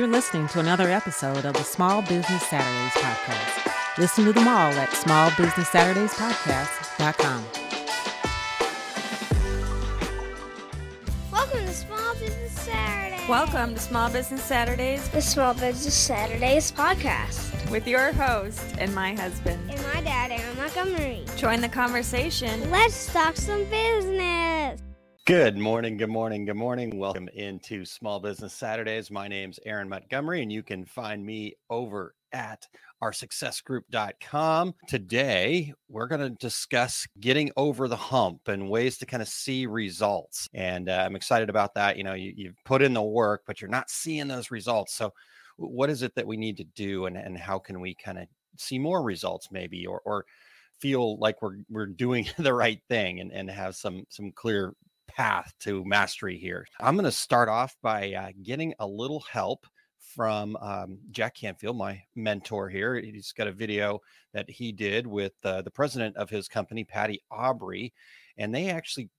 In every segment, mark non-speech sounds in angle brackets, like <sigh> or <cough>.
You're listening to another episode of the Small Business Saturdays podcast. Listen to them all at smallbusinesssaturdayspodcast.com. Welcome to Small Business Saturday. Welcome to Small Business Saturdays the Small Business Saturdays podcast. with your host and my husband. And my dad, Aaron Montgomery. Join the conversation. Let's talk some business. Good morning, good morning, good morning. Welcome into Small Business Saturdays. My name's Aaron Montgomery, and you can find me over at oursuccessgroup.com. Today, we're going to discuss getting over the hump and ways to kind of see results. And uh, I'm excited about that. You know, you, you've put in the work, but you're not seeing those results. So, what is it that we need to do, and, and how can we kind of see more results, maybe, or, or feel like we're we're doing <laughs> the right thing and, and have some some clear path to mastery here. I'm going to start off by uh, getting a little help from um, Jack Canfield, my mentor here. He's got a video that he did with uh, the president of his company, Patty Aubrey, and they actually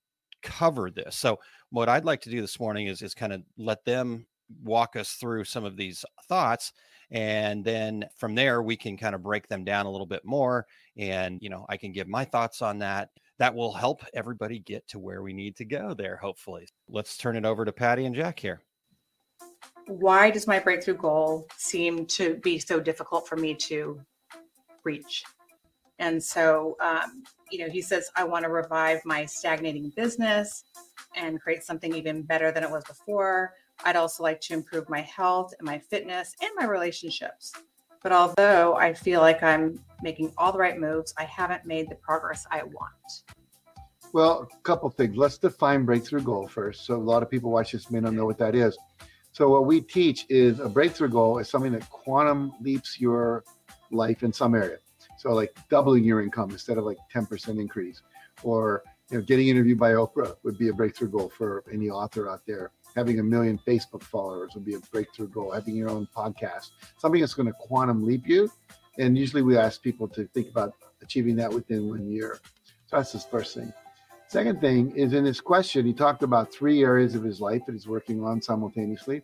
cover this. So, what I'd like to do this morning is is kind of let them walk us through some of these thoughts and then from there we can kind of break them down a little bit more and you know i can give my thoughts on that that will help everybody get to where we need to go there hopefully let's turn it over to patty and jack here why does my breakthrough goal seem to be so difficult for me to reach? And so, um, you know, he says, I want to revive my stagnating business and create something even better than it was before. I'd also like to improve my health and my fitness and my relationships. But although I feel like I'm making all the right moves, I haven't made the progress I want. Well, a couple things. Let's define breakthrough goal first. So a lot of people watch this may not know what that is. So what we teach is a breakthrough goal is something that quantum leaps your life in some area. So like doubling your income instead of like 10% increase, or you know, getting interviewed by Oprah would be a breakthrough goal for any author out there. Having a million Facebook followers would be a breakthrough goal. Having your own podcast, something that's going to quantum leap you. And usually we ask people to think about achieving that within one year. So that's his first thing. Second thing is in this question, he talked about three areas of his life that he's working on simultaneously.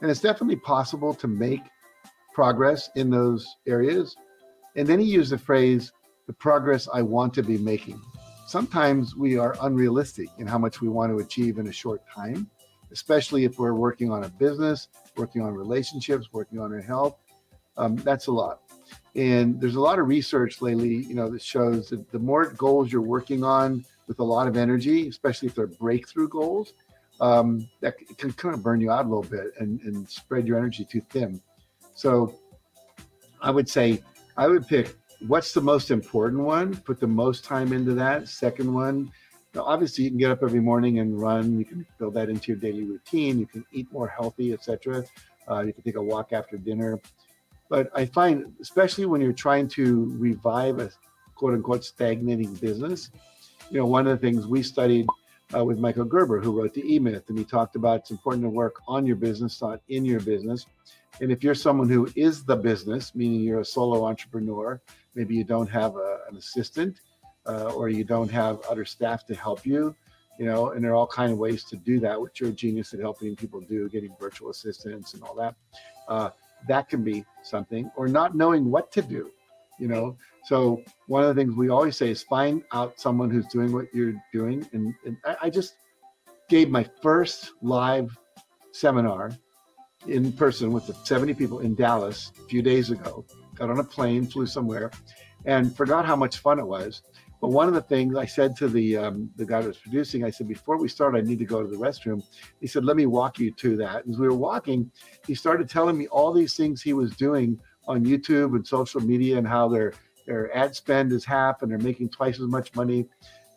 And it's definitely possible to make progress in those areas. And then he used the phrase, the progress I want to be making. Sometimes we are unrealistic in how much we want to achieve in a short time, especially if we're working on a business, working on relationships, working on our health. Um, that's a lot. And there's a lot of research lately, you know, that shows that the more goals you're working on with a lot of energy, especially if they're breakthrough goals, um, that can kind of burn you out a little bit and, and spread your energy too thin. So I would say I would pick what's the most important one, put the most time into that. Second one, now, obviously you can get up every morning and run. You can build that into your daily routine. You can eat more healthy, etc. Uh, you can take a walk after dinner. But I find, especially when you're trying to revive a quote unquote stagnating business, you know, one of the things we studied uh, with Michael Gerber, who wrote the E Myth, and he talked about it's important to work on your business, not in your business. And if you're someone who is the business, meaning you're a solo entrepreneur, maybe you don't have a, an assistant uh, or you don't have other staff to help you, you know, and there are all kind of ways to do that, which you're a genius at helping people do, getting virtual assistants and all that. Uh, that can be something, or not knowing what to do, you know. So one of the things we always say is find out someone who's doing what you're doing. And, and I, I just gave my first live seminar in person with the 70 people in Dallas a few days ago. Got on a plane, flew somewhere, and forgot how much fun it was. But one of the things I said to the um, the guy that was producing, I said, before we start, I need to go to the restroom. He said, let me walk you to that. As we were walking, he started telling me all these things he was doing on YouTube and social media and how their their ad spend is half and they're making twice as much money.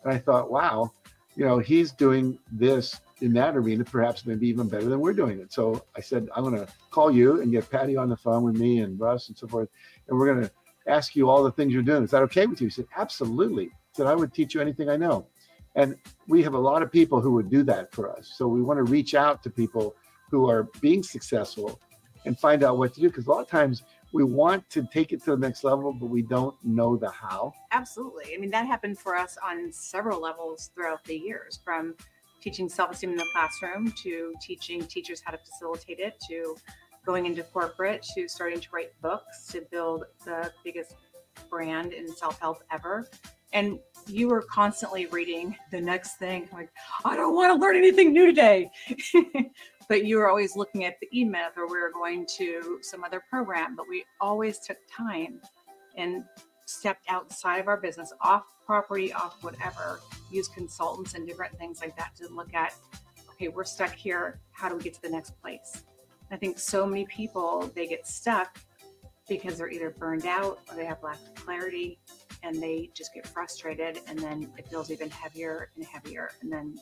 And I thought, wow, you know, he's doing this in that arena, perhaps maybe even better than we're doing it. So I said, I'm going to call you and get Patty on the phone with me and Russ and so forth. And we're going to ask you all the things you're doing. Is that okay with you? He said, absolutely. Said, I would teach you anything I know. And we have a lot of people who would do that for us. So we want to reach out to people who are being successful and find out what to do. Because a lot of times we want to take it to the next level, but we don't know the how. Absolutely. I mean, that happened for us on several levels throughout the years from teaching self esteem in the classroom to teaching teachers how to facilitate it to going into corporate to starting to write books to build the biggest brand in self help ever. And you were constantly reading the next thing, like, I don't want to learn anything new today. <laughs> but you were always looking at the E Myth or we were going to some other program. But we always took time and stepped outside of our business, off property, off whatever, use consultants and different things like that to look at, okay, we're stuck here. How do we get to the next place? I think so many people, they get stuck because they're either burned out or they have lack of clarity and they just get frustrated and then it feels even heavier and heavier. And then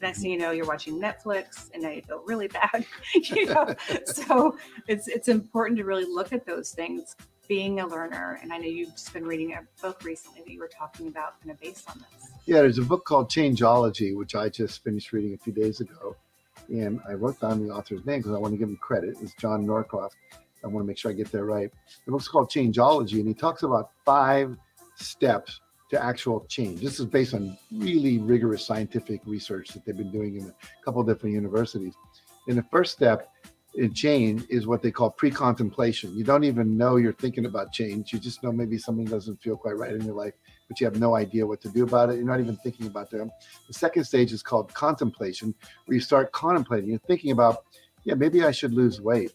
next thing you know you're watching netflix and now you feel really <laughs> bad you know? <laughs> So it's it's important to really look at those things being a learner. And i know you've just been reading a book recently that you were talking about kind of based on this. Yeah there's a book called changeology which i just finished reading a few days ago. And i wrote down the author's name because i want to give him credit. It's john norcross i want to make sure i get that right. The book's called changeology and he talks about five steps to actual change. This is based on really rigorous scientific research that they've been doing in a couple different universities. And the first step in change is what they call pre-contemplation. You don't even know you're thinking about change. You just know maybe something doesn't feel quite right in your life, but you have no idea what to do about it. You're not even thinking about them. The second stage is called contemplation, where you start contemplating. You're thinking about, yeah, maybe I should lose weight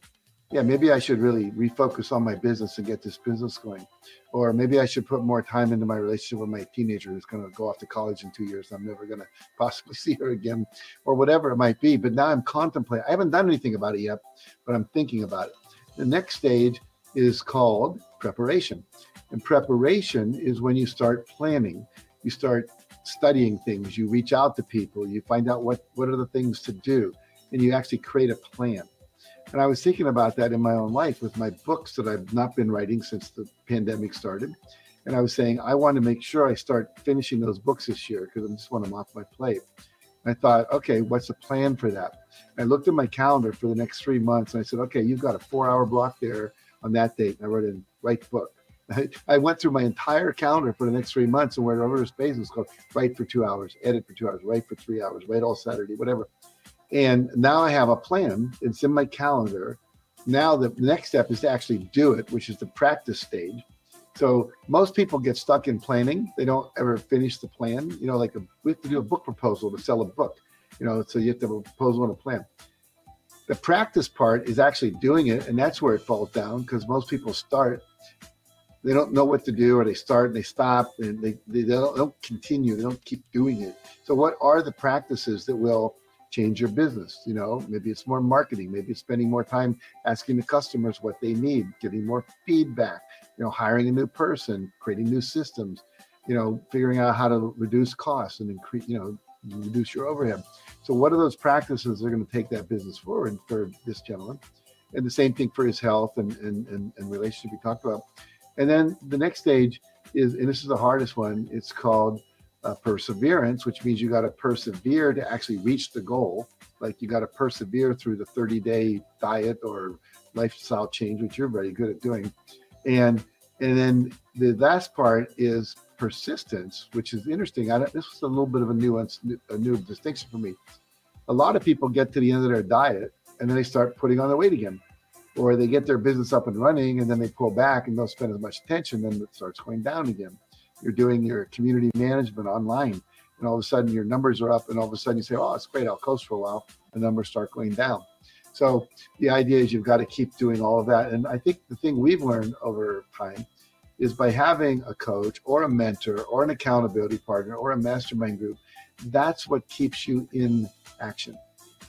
yeah, maybe I should really refocus on my business and get this business going. Or maybe I should put more time into my relationship with my teenager who's going to go off to college in two years. I'm never going <laughs> to possibly see her again, or whatever it might be. But now I'm contemplating. I haven't done anything about it yet, but I'm thinking about it. The next stage is called preparation. And preparation is when you start planning, you start studying things, you reach out to people, you find out what, what are the things to do, and you actually create a plan. And I was thinking about that in my own life with my books that I've not been writing since the pandemic started. And I was saying, I want to make sure I start finishing those books this year because I just want them off my plate. And I thought, okay, what's the plan for that? And I looked at my calendar for the next three months and I said, okay, you've got a four hour block there on that date. And I wrote in, write book. <laughs> I, went through my entire calendar for the next three months and wherever space was called, write for two hours, edit for two hours, write for three hours, write all Saturday, whatever. And now I have a plan. It's in my calendar. Now the next step is to actually do it, which is the practice stage. So most people get stuck in planning. They don't ever finish the plan. You know, like a, we have to do a book proposal to sell a book. You know, so you have to have a proposal and a plan. The practice part is actually doing it, and that's where it falls down because most people start, they don't know what to do, or they start and they stop, and they, they, don't, they don't continue, they don't keep doing it. So, what are the practices that will change your business. You know, maybe it's more marketing, maybe it's spending more time asking the customers what they need, getting more feedback, you know, hiring a new person, creating new systems, you know, figuring out how to reduce costs and increase, you know, reduce your overhead. So what are those practices that are going to take that business forward for this gentleman? And the same thing for his health and, and, and, and relationship we talked about. And then the next stage is, and this is the hardest one, it's called uh, perseverance, which means you got to persevere to actually reach the goal. Like you got to persevere through the 30 day diet or lifestyle change, which you're very good at doing. And and then the last part is persistence, which is interesting. I, this was a little bit of a nuance, a new distinction for me. A lot of people get to the end of their diet and then they start putting on their weight again, or they get their business up and running and then they pull back and don't spend as much attention, then it starts going down again you're doing your community management online and all of a sudden your numbers are up and all of a sudden you say oh it's great i'll coast for a while the numbers start going down. So the idea is you've got to keep doing all of that and i think the thing we've learned over time is by having a coach or a mentor or an accountability partner or a mastermind group that's what keeps you in action.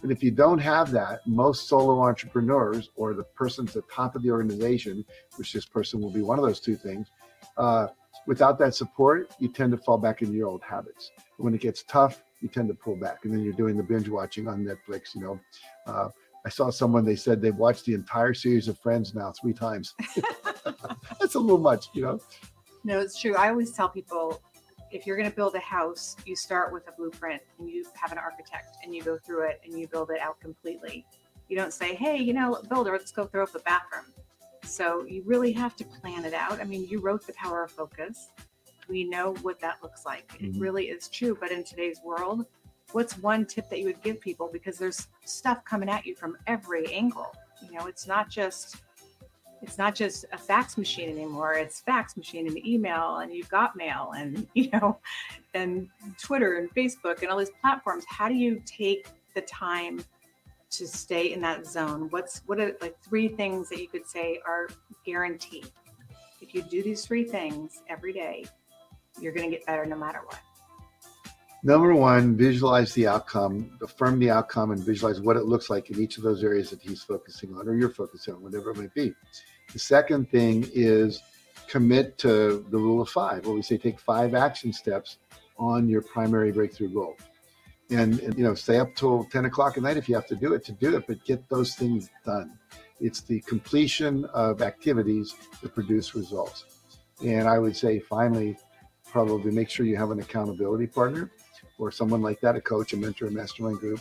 And if you don't have that most solo entrepreneurs or the person at the top of the organization which this person will be one of those two things uh, without that support, you tend to fall back into your old habits. When it gets tough, you tend to pull back, and then you're doing the binge watching on Netflix. You know, uh, I saw someone they said they've watched the entire series of Friends now three times. <laughs> <laughs> That's a little much, you know. No, it's true. I always tell people if you're going to build a house, you start with a blueprint and you have an architect and you go through it and you build it out completely. You don't say, hey, you know, builder, let's go throw up a bathroom. So you really have to plan it out. I mean, you wrote The Power of Focus. We know what that looks like. Mm-hmm. It really is true. But in today's world, what's one tip that you would give people? Because there's stuff coming at you from every angle. You know, it's not just it's not just a fax machine anymore. It's fax machine and email and you've got mail and <laughs> you know and Twitter and Facebook and all these platforms. How do you take the time to stay in that zone? What's what are like three things that you could say are guaranteed? If you do these three things every day, you're going to get better no matter what. Number one, visualize the outcome, affirm the outcome, and visualize what it looks like in each of those areas that he's focusing on or you're focusing on, whatever it might be. The second thing is commit to the rule of five, where we say take five action steps on your primary breakthrough goal. And, and, you know, stay up till 10 o'clock at night if you have to do it to do it, but get those things done. It's the completion of activities that produce results. And I would say finally, probably make sure you have an accountability partner or someone like that, a coach, a mentor, a mastermind group,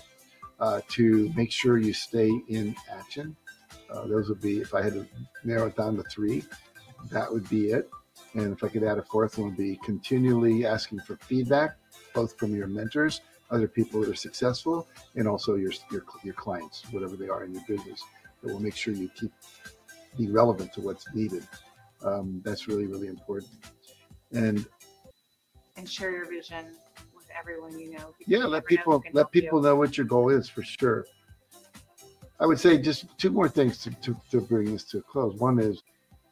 uh, to make sure you stay in action. Uh, those would be, if I had to narrow it down to three, that would be it. And if I could add a fourth one, would be continually asking for feedback, both from your mentors, other people that are successful, and also your your, your clients, whatever they are in your business. That will make sure you keep be relevant to what's needed. Um, that's really really important. And and share your vision with everyone you know. Yeah, let people let people you. know what your goal is for sure. I would say just two more things to, to, to bring this to a close. One is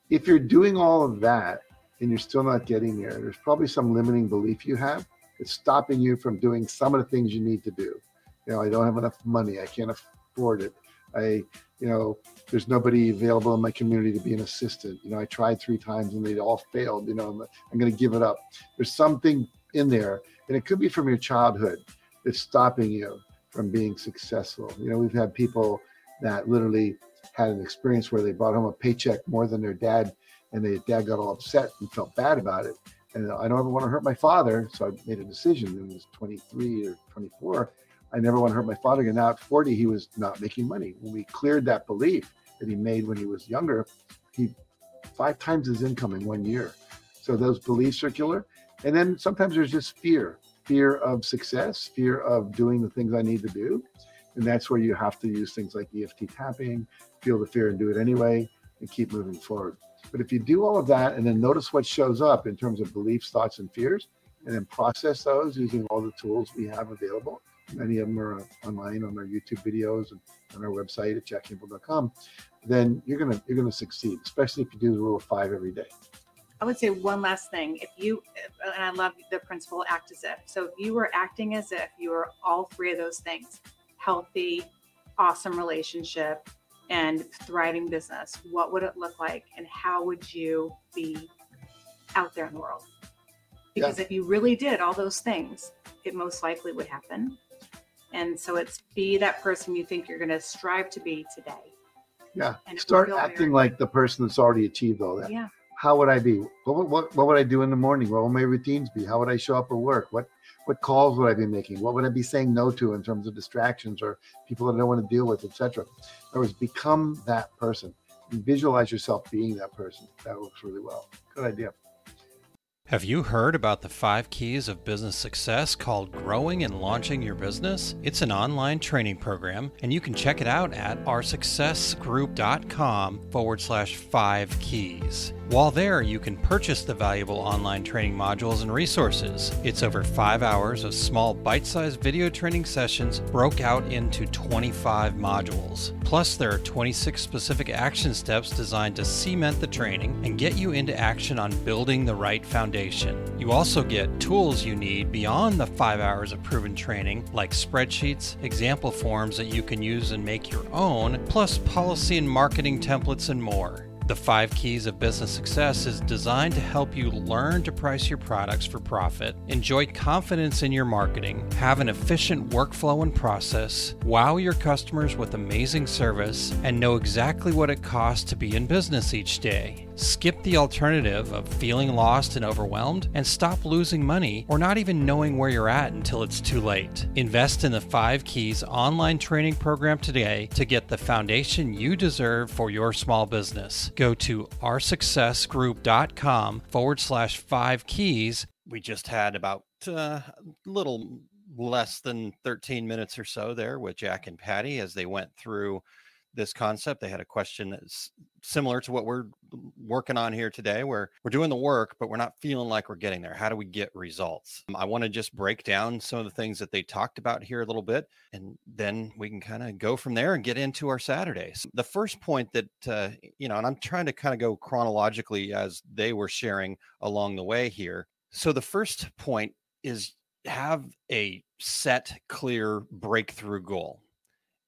if you're doing all of that and you're still not getting there, there's probably some limiting belief you have that's stopping you from doing some of the things you need to do. You know, I don't have enough money, I can't afford it. I, you know, there's nobody available in my community to be an assistant. You know, I tried three times and they all failed. You know, I'm, I'm going to give it up. There's something in there and it could be from your childhood that's stopping you from being successful. You know, we've had people that literally had an experience where they brought home a paycheck more than their dad, and their dad got all upset and felt bad about it. And I don't ever want to hurt my father, so I made a decision when he was 23 or 24. I never want to hurt my father. And now at 40, he was not making money. When we cleared that belief that he made when he was younger, he five times his income in one year. So those beliefs circular. And then sometimes there's just fear fear of success, fear of doing the things I need to do. And that's where you have to use things like EFT tapping, feel the fear and do it anyway, and keep moving forward. But if you do all of that and then notice what shows up in terms of beliefs, thoughts, and fears, and then process those using all the tools we have available, many of them are uh, online on our YouTube videos and on our website at jackcanfield.com, then you're gonna you're gonna succeed, especially if you do the rule of five every day. I would say one last thing. If you, and I love the principle act as if. So if you were acting as if you were all three of those things healthy, awesome relationship, and thriving business, what would it look like? And how would you be out there in the world? Because yeah. if you really did all those things, it most likely would happen. And so it's be that person you think you're going to strive to be today. Yeah. And Start acting like the person that's already achieved all that. Yeah how would I be? What, what, what would I do in the morning? What would my routines be? How would I show up at work? What what calls would I be making? What would I be saying no to in terms of distractions or people that I don't want to deal with, etc. In other words, become that person and visualize yourself being that person. That works really well. Good idea. Have you heard about the five keys of business success called Growing and Launching Your Business? It's an online training program, and you can check it out at oursuccessgroup.com forward slash five keys. While there, you can purchase the valuable online training modules and resources. It's over five hours of small bite sized video training sessions broke out into 25 modules. Plus, there are 26 specific action steps designed to cement the training and get you into action on building the right foundation. You also get tools you need beyond the five hours of proven training, like spreadsheets, example forms that you can use and make your own, plus policy and marketing templates and more. The Five Keys of Business Success is designed to help you learn to price your products for profit, enjoy confidence in your marketing, have an efficient workflow and process, wow your customers with amazing service, and know exactly what it costs to be in business each day. Skip the alternative of feeling lost and overwhelmed and stop losing money or not even knowing where you're at until it's too late. Invest in the 5 Keys online training program today to get the foundation you deserve for your small business. Go to oursuccessgroup.com forward slash 5 keys. We just had about uh, a little less than 13 minutes or so there with Jack and Patty as they went through this concept. They had a question that's similar to what we're working on here today, where we're doing the work, but we're not feeling like we're getting there. How do we get results? I want to just break down some of the things that they talked about here a little bit, and then we can kind of go from there and get into our Saturdays. The first point that, uh, you know, and I'm trying to kind of go chronologically as they were sharing along the way here. So the first point is have a set, clear breakthrough goal.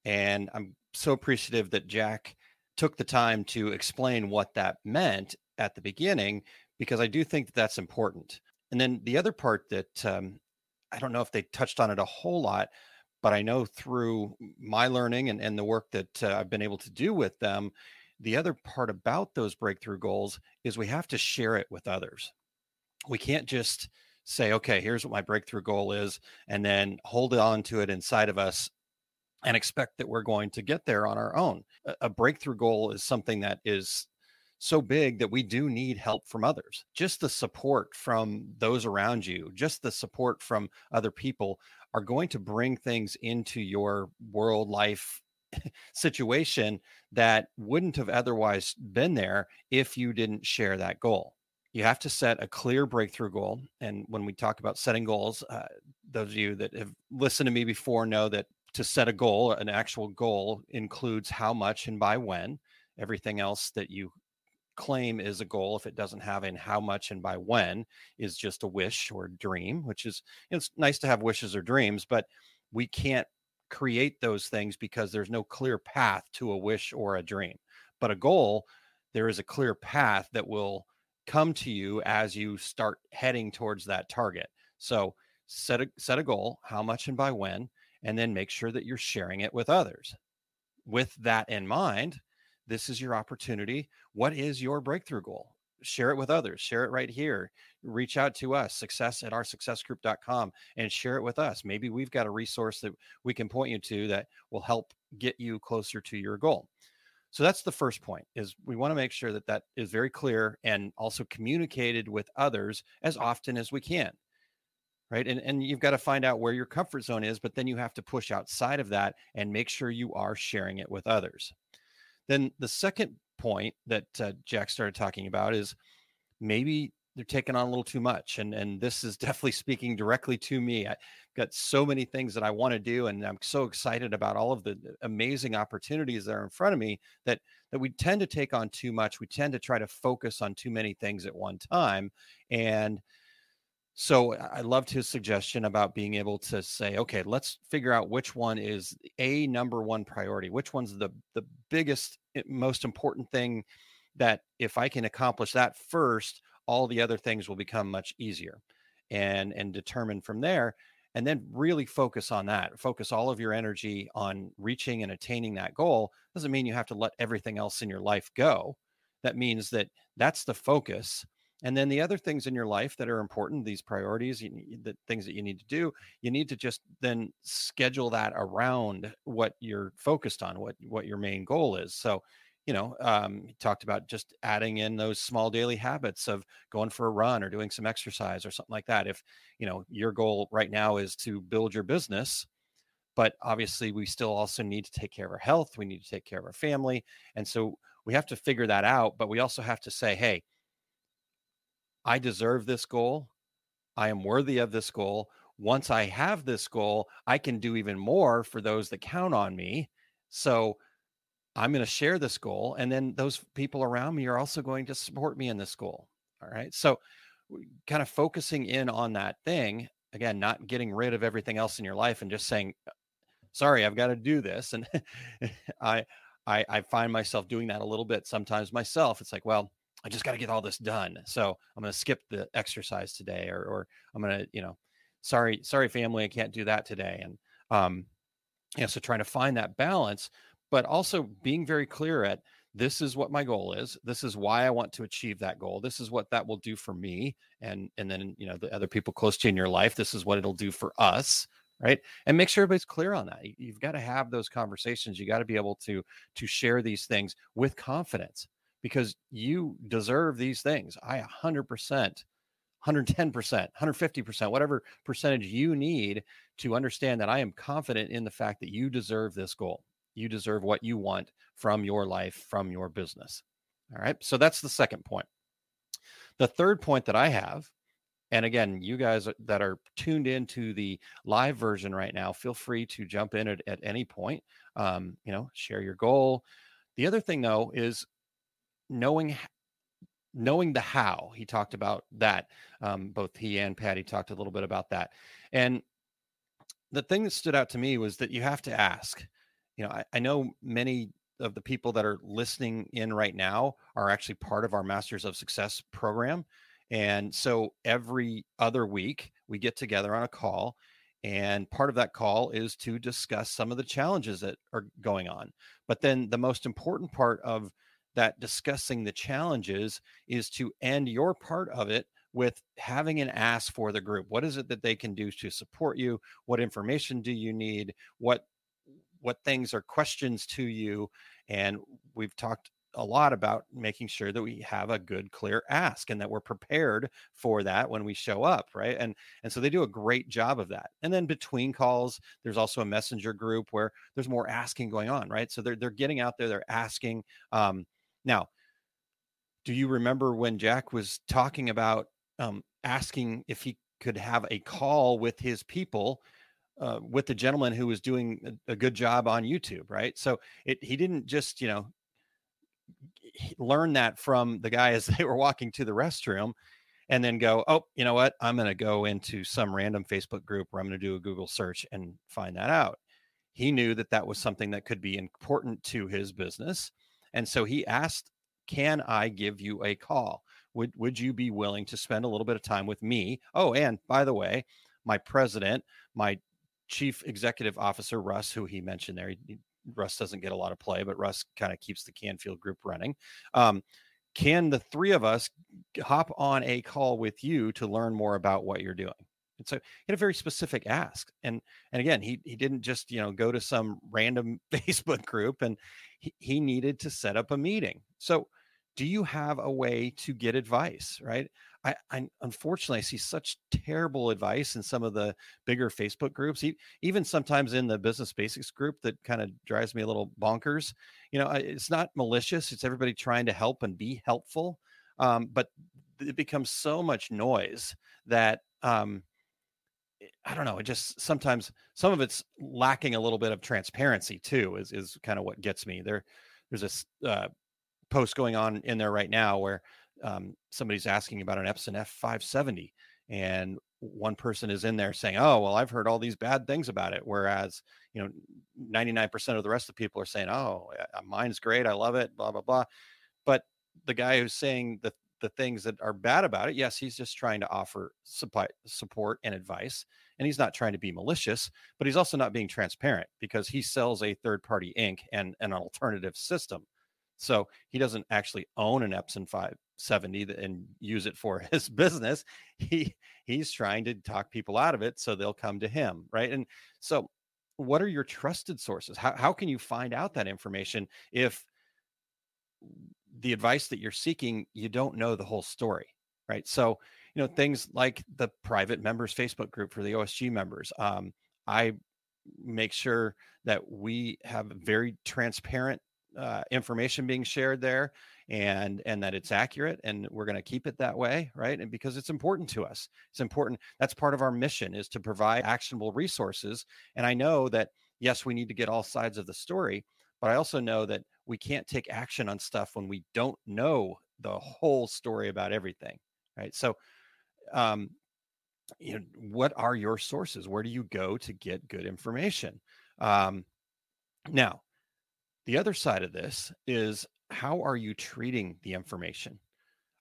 And I'm so appreciative that Jack took the time to explain what that meant at the beginning, because I do think that that's important. And then the other part that um, I don't know if they touched on it a whole lot, but I know through my learning and, and the work that uh, I've been able to do with them, the other part about those breakthrough goals is we have to share it with others. We can't just say, okay, here's what my breakthrough goal is, and then hold on to it inside of us and expect that we're going to get there on our own. A, breakthrough goal is something that is so big that we do need help from others. Just the support from those around you, just the support from other people are going to bring things into your world life <laughs> situation that wouldn't have otherwise been there if you didn't share that goal you have to set a clear breakthrough goal. And when we talk about setting goals, uh, those of you that have listened to me before know that to set a goal, an actual goal includes how much and by when. Everything else that you claim is a goal, if it doesn't have in how much and by when, is just a wish or dream, which is it's nice to have wishes or dreams, but we can't create those things because there's no clear path to a wish or a dream. But a goal, there is a clear path that will come to you as you start heading towards that target. So set a set a goal, how much and by when, and then make sure that you're sharing it with others. With that in mind, this is your opportunity. What is your breakthrough goal? Share it with others. Share it right here. Reach out to us, success at our successgroup.com, and share it with us. Maybe we've got a resource that we can point you to that will help get you closer to your goal. So that's the first point is we want to make sure that that is very clear and also communicated with others as often as we can. Right? And and you've got to find out where your comfort zone is, but then you have to push outside of that and make sure you are sharing it with others. Then the second point that uh, Jack started talking about is maybe they're taking on a little too much and and this is <laughs> definitely speaking directly to me i got so many things that i want to do and i'm so excited about all of the amazing opportunities that are in front of me that that we tend to take on too much we tend to try to focus on too many things at one time and so i loved his suggestion about being able to say okay let's figure out which one is a number one priority which one's the the biggest eh, most important thing that if i can accomplish that first all the other things will become much easier and and determine from there and then really focus on that focus all of your energy on reaching and attaining that goal. Doesn't mean you have to let everything else in your life go. That means that that's the focus and then the other things in your life that are important these priorities you, the things that you need to do you need to just then schedule that around what you're focused on what what your main goal is so you know, um, talked about just adding in those small daily habits of going for a run or doing some exercise or something like that. If, you know, your goal right now is to build your business, but obviously we still also need to take care of our health. We need to take care of our family. And so we have to figure that out. But we also have to say, hey, I deserve this goal. I am worthy of this goal. Once I have this goal, I can do even more for those that count on me. So, I'm going to share this goal. And then those people around me are also going to support me in this goal. All right. So, kind of focusing in on that thing again, not getting rid of everything else in your life and just saying, uh, sorry, I've got to do this. And <laughs> I, I, I find myself doing that a little bit sometimes myself. It's like, well, I just got to get all this done. So I'm going to skip the exercise today, or, or I'm going to, you know, sorry, sorry, family, I can't do that today. And, um, yeah, so trying to find that balance, but also being very clear at this is what my goal is this is why i want to achieve that goal this is what that will do for me and and then you know the other people close to you in your life this is what it'll do for us right and make sure everybody's clear on that you've got to have those conversations you got to be able to to share these things with confidence because you deserve these things i 100% 110%, 150%, whatever percentage you need to understand that I am confident in the fact that you deserve this goal You deserve what you want from your life, from your business. All right. So that's the second point. The third point that I have, and again, you guys that are tuned into the live version right now, feel free to jump in at, at any point. Um, you know, share your goal. The other thing though is knowing knowing the how. He talked about that. Um, both he and Patty talked a little bit about that. And the thing that stood out to me was that you have to ask. You know, I, I know many of the people that are listening in right now are actually part of our Masters of Success program. And so every other week we get together on a call. And part of that call is to discuss some of the challenges that are going on. But then the most important part of that discussing the challenges is to end your part of it with having an ask for the group. What is it that they can do to support you? What information do you need? What what things are questions to you? And we've talked a lot about making sure that we have a good clear ask and that we're prepared for that when we show up right and and so they do a great job of that and then between calls there's also a messenger group where there's more asking going on right so they're they're getting out there they're asking um now do you remember when jack was talking about um asking if he could have a call with his people uh, with the gentleman who was doing a, a, good job on YouTube, right? So it he didn't just you know learn that from the guy as <laughs> they were walking to the restroom, and then go, oh, you know what? I'm going to go into some random Facebook group where I'm going to do a Google search and find that out. He knew that that was something that could be important to his business, and so he asked, "Can I give you a call? Would would you be willing to spend a little bit of time with me? Oh, and by the way." my president, my chief executive officer Russ, who he mentioned there. He, Russ doesn't get a lot of play, but Russ kind of keeps the Canfield group running. Um, can the three of us hop on a call with you to learn more about what you're doing? And so he had a very specific ask. And and again, he he didn't just, you know, go to some random <laughs> Facebook group and he, he needed to set up a meeting. So do you have a way to get advice, right? I, I, unfortunately I see such terrible advice in some of the bigger Facebook groups, even sometimes in the business basics group that kind of drives me a little bonkers. You know, it's not malicious; it's everybody trying to help and be helpful, um, but it becomes so much noise that um, I don't know. It just sometimes some of it's lacking a little bit of transparency too. Is is kind of what gets me there. There's a uh, post going on in there right now where um, somebody's asking about an Epson F570, and one person is in there saying, "Oh, well, I've heard all these bad things about it," whereas you know, 99% of the rest of the people are saying, "Oh, mine's great, I love it," blah blah blah. But the guy who's saying the the things that are bad about it, yes, he's just trying to offer supply, support and advice, and he's not trying to be malicious, but he's also not being transparent because he sells a third party ink and, and an alternative system. So he doesn't actually own an Epson 570 and use it for <laughs> his business. He he's trying to talk people out of it so they'll come to him, right? And so what are your trusted sources? How how can you find out that information if the advice that you're seeking you don't know the whole story, right? So, you know, things like the private members Facebook group for the OSG members. Um, I make sure that we have very transparent uh, information being shared there and and that it's accurate and we're going to keep it that way right and because it's important to us it's important that's part of our mission is to provide actionable resources and i know that yes we need to get all sides of the story but i also know that we can't take action on stuff when we don't know the whole story about everything right? So um you know what are your sources? Where do you go to get good information? Um now the other side of this is how are you treating the information?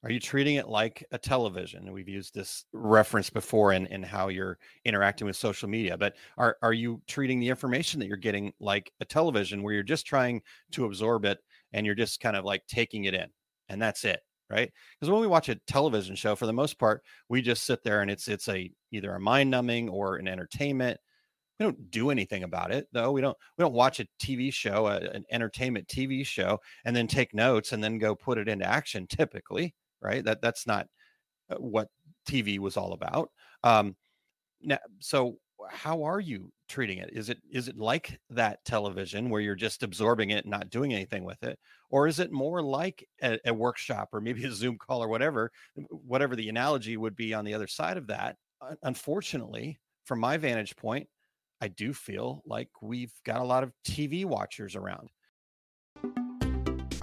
Are you treating it like a television? We've used this reference before in, in how you're interacting with social media, but are, are you treating the information that you're getting like a television where you're just trying to absorb it and you're just kind of like taking it in and that's it? Right. Because when we watch a television show, for the most part, we just sit there and it's it's a either a mind numbing or an entertainment we don't do anything about it though we don't we don't watch a tv show a, an entertainment tv show and then take notes and then go put it into action typically right? That that's not uh, what tv was all about um now, so how are you treating it? Is it is it like that television where you're just absorbing it and not doing anything with it? Or is it more like a, a workshop or maybe a zoom call or whatever whatever the analogy would be on the other side of that unfortunately from my vantage point i do feel like we've got a lot of tv watchers around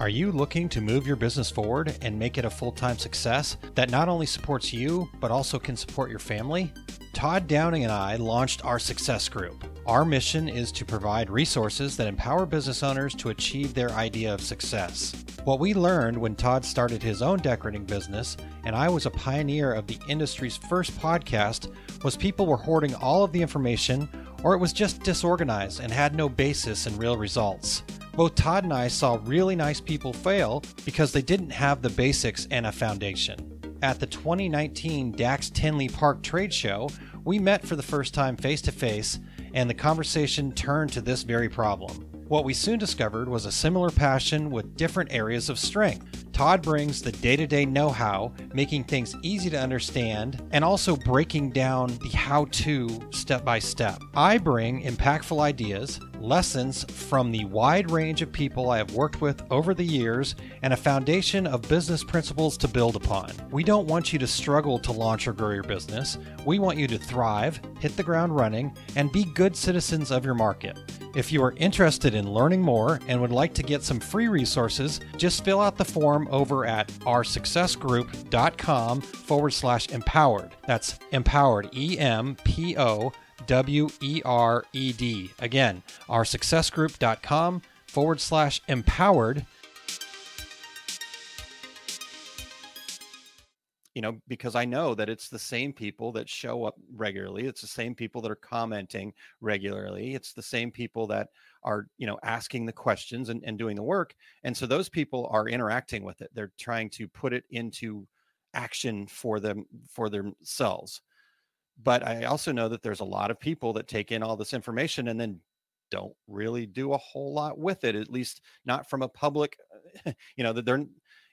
are you looking to move your business forward and make it a full time success that not only supports you, but also can support your family? Todd Downing and I launched our Success Group. Our mission is to provide resources that empower business owners to achieve their idea of success. What we learned when Todd started his own decorating business, and I was a pioneer of the industry's first podcast, was people were hoarding all of the information, or it was just disorganized and had no basis in real results. Both Todd and I saw really nice people fail because they didn't have the basics and a foundation. At the 2019 Dax Tinley Park Trade Show, we met for the first time face to face, and the conversation turned to this very problem. What we soon discovered was a similar passion with different areas of strength. Todd brings the day to day know how, making things easy to understand, and also breaking down the how to step by step. I bring impactful ideas, lessons from the wide range of people I have worked with over the years, and a foundation of business principles to build upon. We don't want you to struggle to launch or grow your business. We want you to thrive, hit the ground running, and be good citizens of your market. If you are interested in learning more and would like to get some free resources, just fill out the form over at oursuccessgroup.com forward slash empowered. That's empowered, E M P O W E R E D. Again, oursuccessgroup.com forward slash empowered you know, because I know that it's the same people that show up regularly. It's the same people that are commenting regularly. It's the same people that are, you know, asking the questions and, and doing the work. And so those people are interacting with it. They're trying to put it into action for them for themselves. But I also know that there's a lot of people that take in all this information and then don't really do a whole lot with it, at least not from a public, <laughs> you know, that they're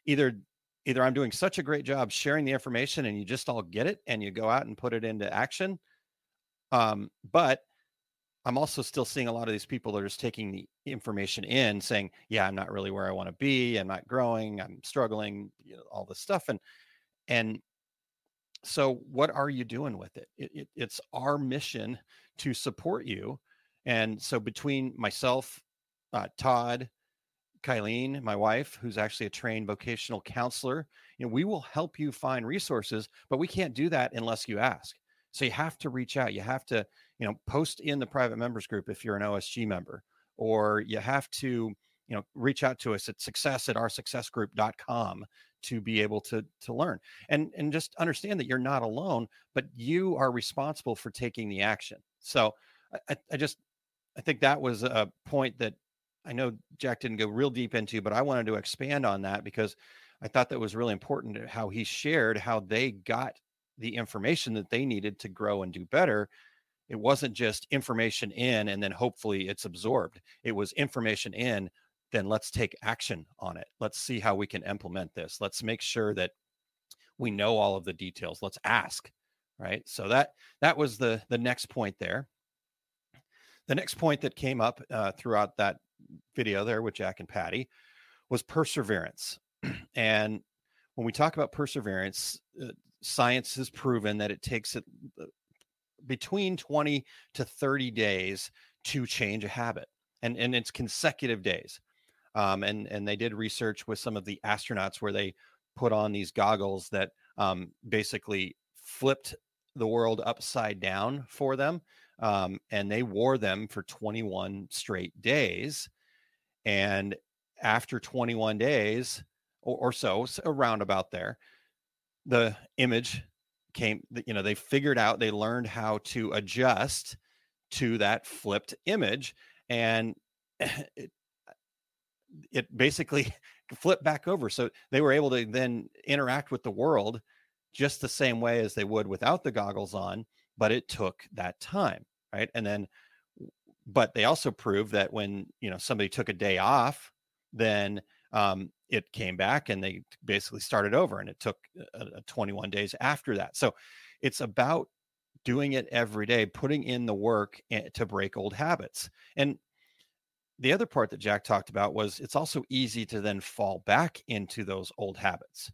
either either I'm doing such a great job sharing the information and you just all get it and you go out and put it into action. Um, but I'm also still seeing a lot of these people that are just taking the information in, saying, "Yeah, I'm not really where I want to be. I'm not growing. I'm struggling. You know, all this stuff." And and so, what are you doing with it? It, it? It's our mission to support you. And so, between myself, uh, Todd, Kylene, my wife, who's actually a trained vocational counselor, you know, we will help you find resources, but we can't do that unless you ask. So you have to reach out. You have to, you know, post in the private members group if you're an OSG member, or you have to, you know, reach out to us at success at oursuccessgroup.com to be able to to learn and and just understand that you're not alone, but you are responsible for taking the action. So I, I just I think that was a point that I know Jack didn't go real deep into, but I wanted to expand on that because I thought that was really important how he shared how they got the information that they needed to grow and do better. It wasn't just information in and then hopefully it's absorbed. It was information in, then let's take action on it. Let's see how we can implement this. Let's make sure that we know all of the details. Let's ask, right? So that that was the the next point there. The next point that came up uh, throughout that video there with Jack and Patty was perseverance. <clears throat> and when we talk about perseverance, uh, science has proven that it takes it uh, between 20 to 30 days to change a habit. And, and it's consecutive days. Um, and, and they did research with some of the astronauts where they put on these goggles that um, basically flipped the world upside down for them. Um, and they wore them for 21 straight days. And after 21 days or, or so, around about there, the image came, you know, they figured out, they learned how to adjust to that flipped image. And <laughs> it, it basically <laughs> flipped back over. So they were able to then interact with the world just the same way as they would without the goggles on, but it took that time. Right. And then but they also proved that when you know somebody took a day off then um, it came back and they basically started over and it took uh 21 days after that so it's about doing it every day, putting in the work eh, to break old habits. And the other part that Jack talked about was it's also easy to then fall back into those old habits.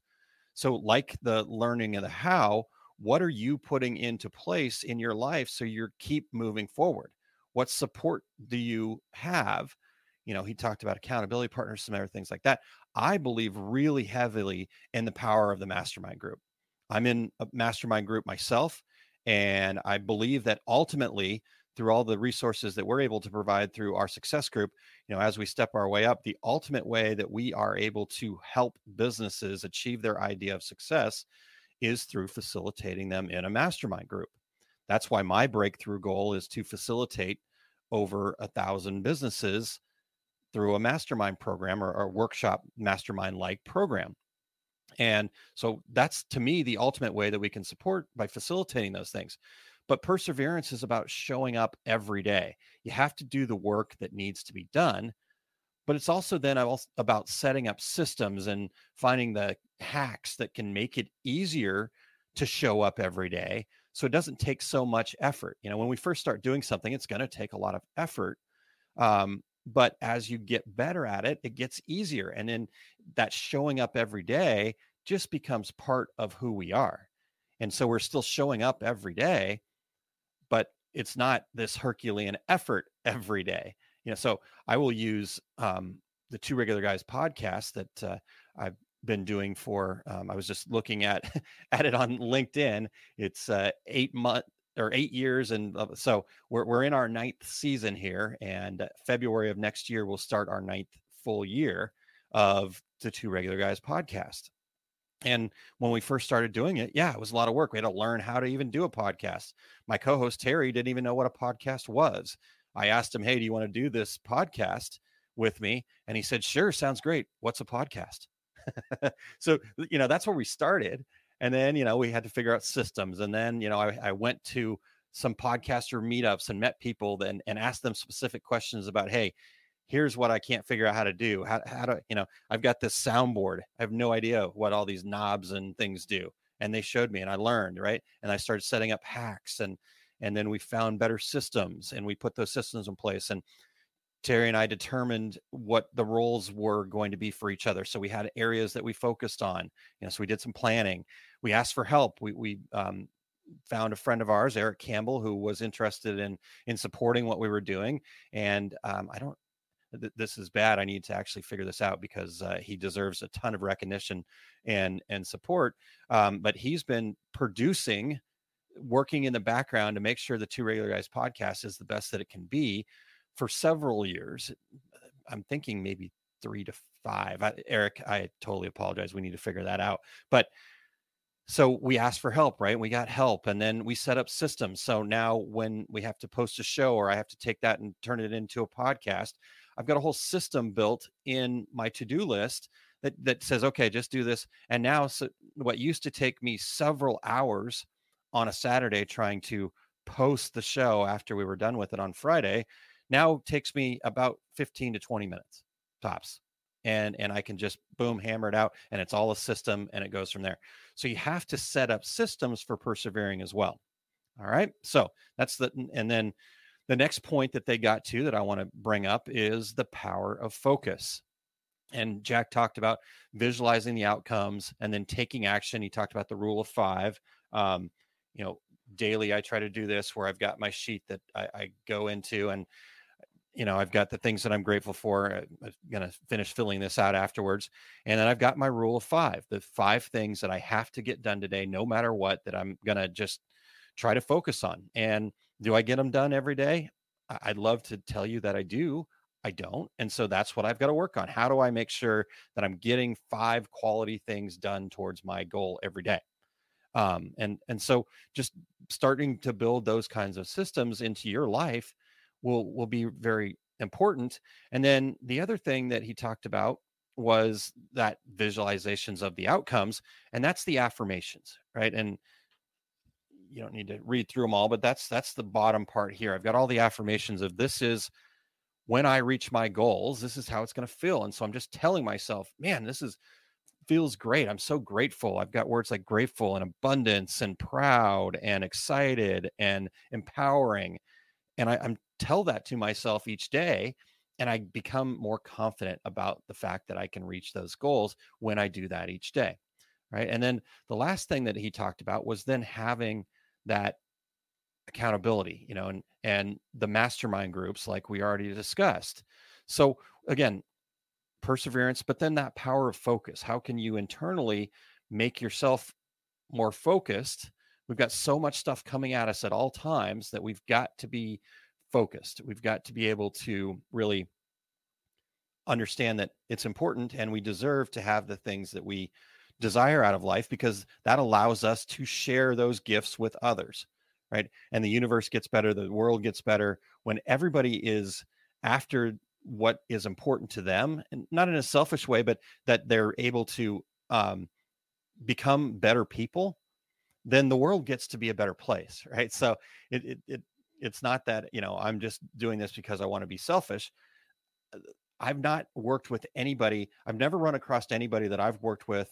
So, like the learning of the how, what are you putting into place in your life so you keep moving forward? What support do you have? You know, he talked about accountability partners, some other things like that. I believe really heavily in the power of the mastermind group. I'm in a mastermind group myself, and I believe that ultimately through all the resources that we're able to provide through our success group you know as we step our way up the ultimate way that we are able to help businesses achieve their idea of success is through facilitating them in a mastermind group that's why my breakthrough goal is to facilitate over a thousand businesses through a mastermind program or, a workshop mastermind like program and so that's to me the ultimate way that we can support by facilitating those things but perseverance is about showing up every day. You have to do the work that needs to be done. But it's also then about setting up systems and finding the hacks that can make it easier to show up every day. So it doesn't take so much effort. You know, when we first start doing something, it's going to take a lot of effort. Um, but as you get better at it, it gets easier. And then that showing up every day just becomes part of who we are. And so we're still showing up every day, but it's not this Herculean effort every day. You know, so I will use um, the two regular guys podcast that uh, I've been doing for. Um, I was just looking at <laughs> at it on LinkedIn. It's uh, eight month or eight years, and so we're we're in our ninth season here, and February of next year we'll start our ninth full year of the two regular guys podcast. And when we first started doing it, yeah, it was a lot of work. We had to learn how to even do a podcast. My co host, Terry, didn't even know what a podcast was. I asked him, Hey, do you want to do this podcast with me? And he said, Sure, sounds great. What's a podcast? <laughs> so, you know, that's where we started. And then, you know, we had to figure out systems. And then, you know, I, I went to some podcaster meetups and met people and, and asked them specific questions about, Hey, here's what I can't figure out how to do. How, how do you know? I've got this soundboard. I have no idea what all these knobs and things do. And they showed me, and I learned right. And I started setting up hacks, and and then we found better systems, and we put those systems in place. And Terry and I determined what the roles were going to be for each other. So we had areas that we focused on. You know, so we did some planning. We asked for help. We we um, found a friend of ours, Eric Campbell, who was interested in in supporting what we were doing. And um, I don't this is bad. I need to actually figure this out because uh, he deserves a ton of recognition and and support. Um, but he's been producing, working in the background to make sure the Two Regular Guys podcast is the best that it can be for several years. I'm thinking maybe three to five. I, Eric, I totally apologize. We need to figure that out. But so we asked for help right we got help and then we set up systems so now when we have to post a show or i have to take that and turn it into a podcast I've got a whole system built in my to-do list that that says, okay, just do this. And now, so what used to take me several hours on a Saturday trying to post the show after we were done with it on Friday, now takes me about 15 to 20 minutes tops. And and I can just boom hammer it out, and it's all a system, and it goes from there. So you have to set up systems for persevering as well. All right. So that's the and then the next point that they got to that I want to bring up is the power of focus. And Jack talked about visualizing the outcomes and then taking action. He talked about the rule of five. Um, you know, daily I try to do this where I've got my sheet that I, I go into and you know, I've got the things that I'm grateful for. Uh, I'm going to finish filling this out afterwards. And then I've got my rule of five, the five things that I have to get done today, no matter what, that I'm going to just try to focus on. And do I get them done every day? I'd love to tell you that I do. I don't. And so that's what I've got to work on. How do I make sure that I'm getting five quality things done towards my goal every day? Um, and and so just starting to build those kinds of systems into your life will will be very important. And then the other thing that he talked about was that visualizations of the outcomes, and that's the affirmations, right? And you don't need to read through them all, but that's that's the bottom part here. I've got all the affirmations of this is when I reach my goals, this is how it's going to feel. And so I'm just telling myself, man, this is feels great. I'm so grateful. I've got words like grateful and abundance and proud and excited and empowering. And I, I'm tell that to myself each day. And I become more confident about the fact that I can reach those goals when I do that each day. Right. And then the last thing that he talked about was then having that accountability, you know, and and the mastermind groups like we already discussed. So again, perseverance, but then that power of focus. How can you internally make yourself more focused? We've got so much stuff coming at us at all times that we've got to be focused. We've got to be able to really understand that it's important and we deserve to have the things that we desire out of life because that allows us to share those gifts with others right and the universe gets better the world gets better when everybody is after what is important to them and not in a selfish way but that they're able to um, become better people then the world gets to be a better place right? So it, it, it it's not that you know i'm just doing this because i want to be selfish. Uh, i've not worked with anybody i've never run across anybody that i've worked with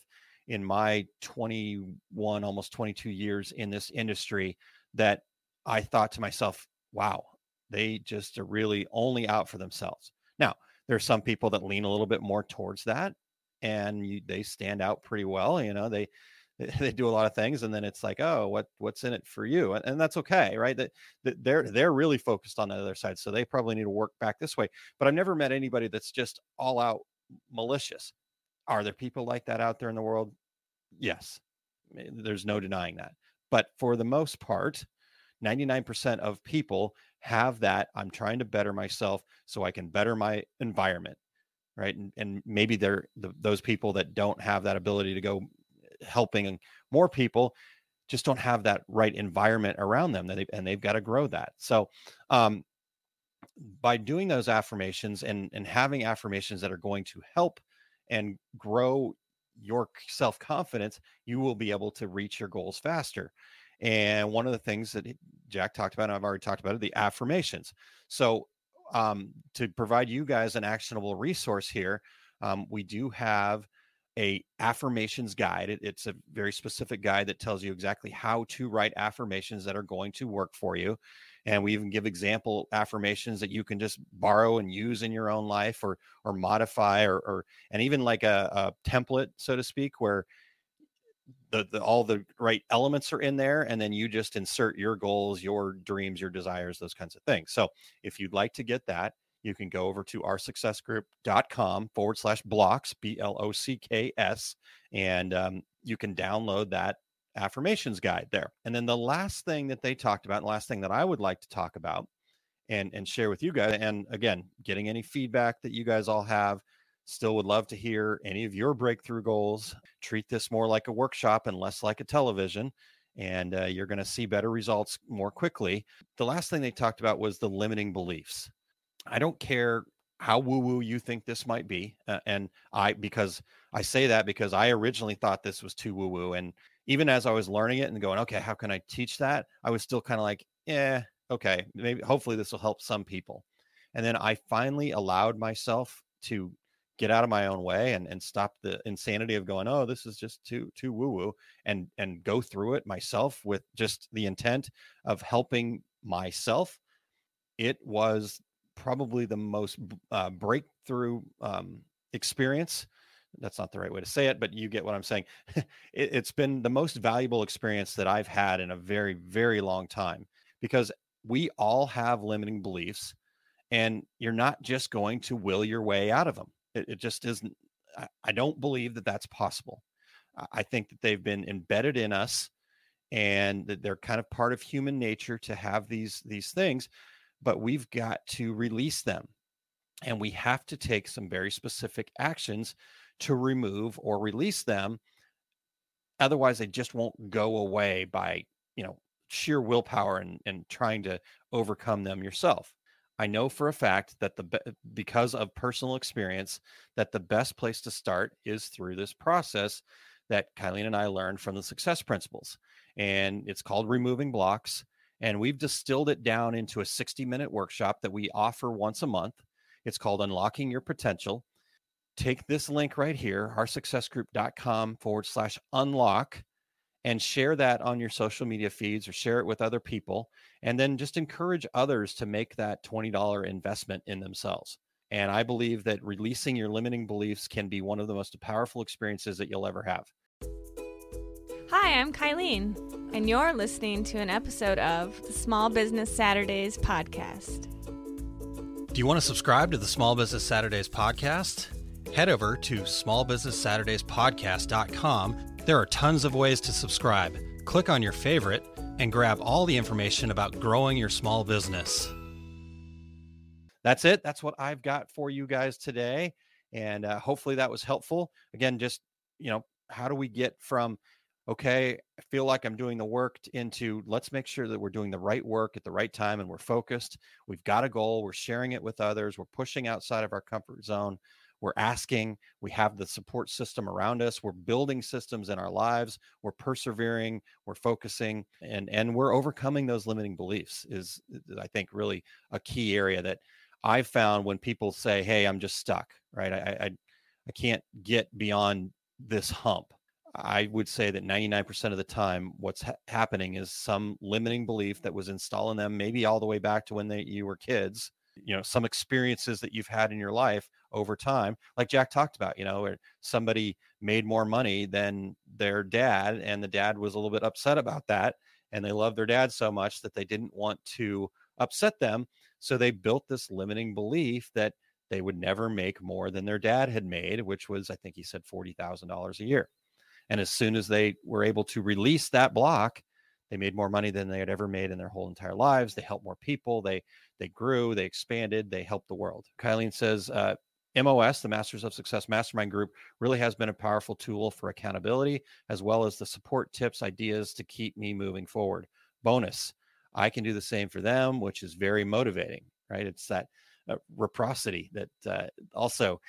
in my 21 almost 22 years in this industry that i thought to myself wow they just are really only out for themselves now, there's some people that lean a little bit more towards that and you, they stand out pretty well. You know, they, <laughs> they do a lot of things and then it's like oh what what's in it for you? And, and that's okay right? That, that they're they're really focused on the other side so they probably need to work back this way but i've never met anybody that's just all out malicious. Are there people like that out there in the world? Yes. Eh, there's no denying that but for the most part 99% of people have that i'm trying to better myself so i can better my environment right? And, and maybe they're the, those people that don't have that ability to go helping more people just don't have that right environment around them that they, and they've got to grow that. So um, by doing those affirmations and and having affirmations that are going to help and grow your self-confidence you will be able to reach your goals faster and one of the things that Jack talked about, and I've already talked about it, the affirmations. So, um, to provide you guys an actionable resource here, um, we do have a affirmations guide. It, it's a very specific guide that tells you exactly how to write affirmations that are going to work for you. And we even give example affirmations that you can just borrow and use in your own life or or modify or, or and even like a, a template, so to speak, where the, the all the right elements are in there and then you just insert your goals your dreams your desires those kinds of things. So if you'd like to get that you can go over to oursuccessgroup.com forward slash blocks b-l-o-c-k-s and um, you can download that affirmations guide there. And then the last thing that they talked about and the last thing that i would like to talk about and and share with you guys and again getting any feedback that you guys all have Still would love to hear any of your breakthrough goals. Treat this more like a workshop and less like a television, and uh, you're going to see better results more quickly. The last thing they talked about was the limiting beliefs. I don't care how woo woo you think this might be. Uh, and I, because I say that because I originally thought this was too woo woo. And even as I was learning it and going, okay, how can I teach that? I was still kind of like, yeah, okay, maybe hopefully this will help some people. And then I finally allowed myself to get out of my own way and, and stop the insanity of going, oh, this is just too too woo woo, and and go through it myself with just the intent of helping myself. It was probably the most uh, breakthrough um, experience. That's not the right way to say it, but you get what I'm saying. <laughs> it, it's been the most valuable experience that I've had in a very, very long time because we all have limiting beliefs and you're not just going to will your way out of them. It, it just isn't. I, I don't believe that that's possible. I think that they've been embedded in us, and that they're kind of part of human nature to have these these things, but we've got to release them, and we have to take some very specific actions to remove or release them. Otherwise, they just won't go away by you know sheer willpower and, and trying to overcome them yourself. I know for a fact that the uh, because of personal experience that the best place to start is through this process that Kylene and I learned from the success principles. And it's called removing blocks. And we've distilled it down into a 60 minute workshop that we offer once a month. It's called Unlocking Your Potential. take this link right here, oursuccessgroup.com forward slash unlock, and share that on your social media feeds or share it with other people. And then just encourage others to make that $20 investment in themselves. And I believe that releasing your limiting beliefs can be one of the most powerful experiences that you'll ever have. Hi, I'm Kylene, and you're listening to an episode of the Small Business Saturdays podcast. Do you want to subscribe to the Small Business Saturdays podcast? Head over to smallbusinesssaturdayspodcast.com. There are tons of ways to subscribe. Click on your favorite and grab all the information about growing your small business. That's it. That's what I've got for you guys today. And uh, hopefully that was helpful. Again, just, you know, how do we get from okay, I feel like I'm doing the work into let's make sure that we're doing the right work at the right time and we're focused. We've got a goal, we're sharing it with others, we're pushing outside of our comfort zone. We're asking, we have the support system around us, we're building systems in our lives, we're persevering, we're focusing, and and we're overcoming those limiting beliefs is uh, I think really a key area that I've found when people say, Hey, I'm just stuck, right? I I, I can't get beyond this hump I would say that 99% of the time, what's ha- happening is some limiting belief that was installed in them, maybe all the way back to when they, you were kids. You know, some experiences that you've had in your life over time, like Jack talked about, you know, somebody made more money than their dad, and the dad was a little bit upset about that. And they loved their dad so much that they didn't want to upset them. So they built this limiting belief that they would never make more than their dad had made, which was, I think he said, $40,000 a year. And as soon as they were able to release that block, they made more money than they had ever made in their whole entire lives. They helped more people. They they grew. They expanded. They helped the world. Kylene says, uh, MOS, the Masters of Success Mastermind Group, really has been a powerful tool for accountability as well as the support tips, ideas to keep me moving forward. Bonus, I can do the same for them, which is very motivating, right? It's that uh, reciprocity that uh, also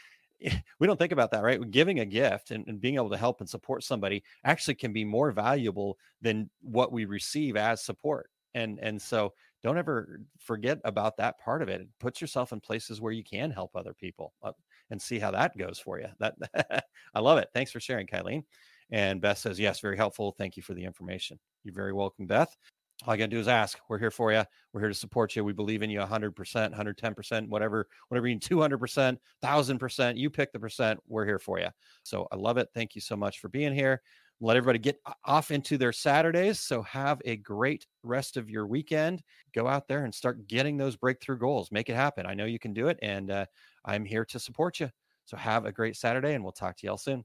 we don't think about that, right? Giving a gift and, and, being able to help and support somebody actually can be more valuable than what we receive as support. And and so don't ever forget about that part of it. Put yourself in places where you can help other people uh, and see how that goes for you. That <laughs> I love it. Thanks for sharing, Kylene. And Beth says, yes, very helpful. Thank you for the information. You're very welcome, Beth all you gotta do is ask. We're here for you. We're here to support you. We believe in you 100%, 110%, whatever, whatever you need, 200%, 1000%. You pick the percent. We're here for you. So I love it. Thank you so much for being here. Let everybody get off into their Saturdays. So have a great rest of your weekend. Go out there and start getting those breakthrough goals. Make it happen. I know you can do it. And uh, I'm here to support you. So have a great Saturday, and we'll talk to you all soon.